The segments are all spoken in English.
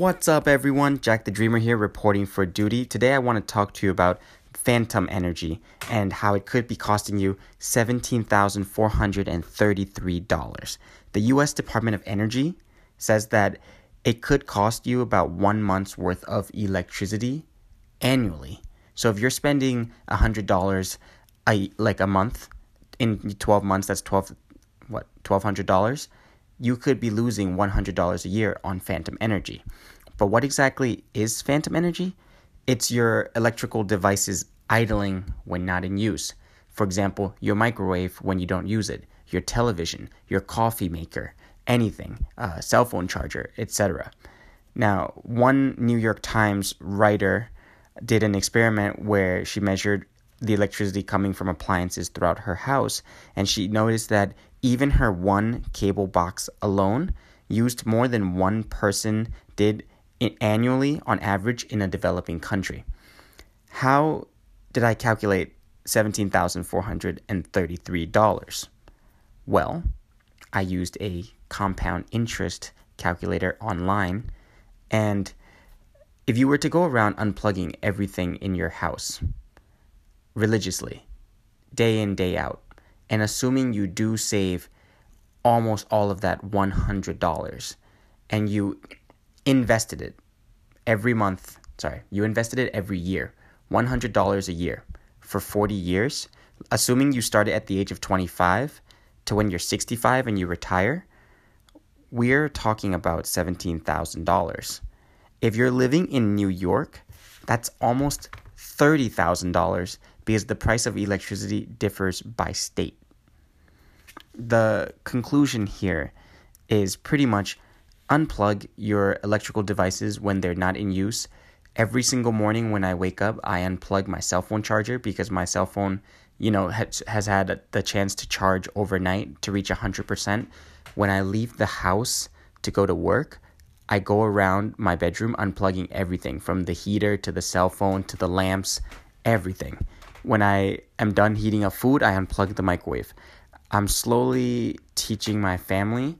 What's up, everyone? Jack the Dreamer here, reporting for duty. Today, I want to talk to you about phantom energy and how it could be costing you $17,433. The US Department of Energy says that it could cost you about one month's worth of electricity annually. So if you're spending $100 a, like a month in 12 months, that's 12 what $1200 you could be losing $100 a year on phantom energy. But what exactly is phantom energy? It's your electrical devices idling when not in use. For example, your microwave when you don't use it, your television, your coffee maker, anything, uh, cell phone charger, etc. Now, one New York Times writer did an experiment where she measured the electricity coming from appliances throughout her house, and she noticed that even her one cable box alone used more than one person did annually on average in a developing country. How did I calculate $17,433? Well, I used a compound interest calculator online, and if you were to go around unplugging everything in your house, religiously, day in, day out, and assuming you do save almost all of that $100 and you invested it every month, sorry, you invested it every year, $100 a year for 40 years, assuming you started at the age of 25 to when you're 65 and you retire, we're talking about $17,000. If you're living in New York, that's almost $30,000 because the price of electricity differs by state. The conclusion here is pretty much unplug your electrical devices when they're not in use. Every single morning when I wake up, I unplug my cell phone charger because my cell phone, you know, has, has had the chance to charge overnight to reach 100%. When I leave the house to go to work, I go around my bedroom unplugging everything from the heater to the cell phone to the lamps, everything. When I am done heating up food, I unplug the microwave. I'm slowly teaching my family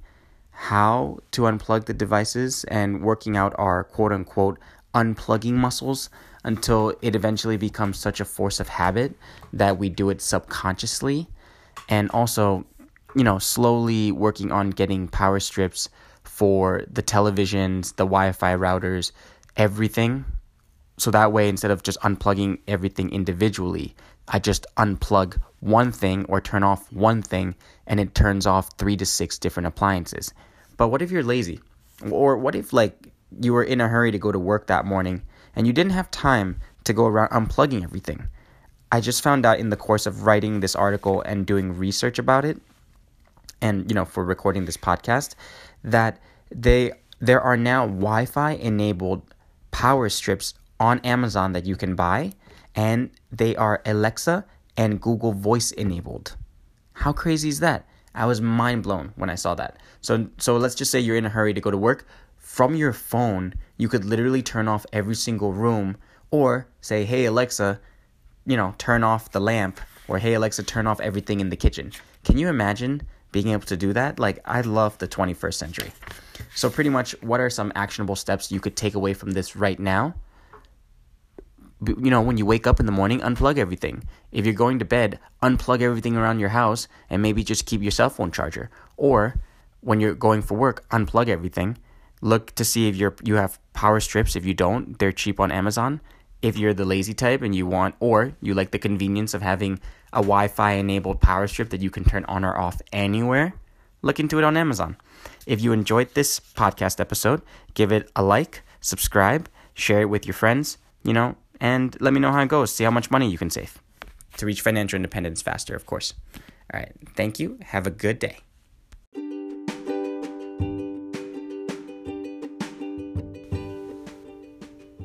how to unplug the devices and working out our quote unquote unplugging muscles until it eventually becomes such a force of habit that we do it subconsciously. And also, you know, slowly working on getting power strips for the televisions, the Wi Fi routers, everything. So that way, instead of just unplugging everything individually, I just unplug one thing or turn off one thing and it turns off three to six different appliances. But what if you're lazy? Or what if, like, you were in a hurry to go to work that morning and you didn't have time to go around unplugging everything? I just found out in the course of writing this article and doing research about it and you know for recording this podcast that they there are now Wi-Fi enabled power strips on Amazon that you can buy and they are Alexa and Google Voice enabled. How crazy is that? I was mind blown when I saw that. So so let's just say you're in a hurry to go to work. From your phone, you could literally turn off every single room or say, "Hey Alexa, you know, turn off the lamp," or "Hey Alexa, turn off everything in the kitchen." Can you imagine being able to do that? Like I love the 21st century. So, pretty much, what are some actionable steps you could take away from this right now? You know, when you wake up in the morning, unplug everything. If you're going to bed, unplug everything around your house and maybe just keep your cell phone charger. Or when you're going for work, unplug everything. Look to see if you're you have power strips. If you don't, they're cheap on Amazon. If you're the lazy type and you want, or you like the convenience of having a Wi Fi enabled power strip that you can turn on or off anywhere, look into it on Amazon. If you enjoyed this podcast episode, give it a like, subscribe, share it with your friends, you know, and let me know how it goes. See how much money you can save to reach financial independence faster, of course. All right. Thank you. Have a good day.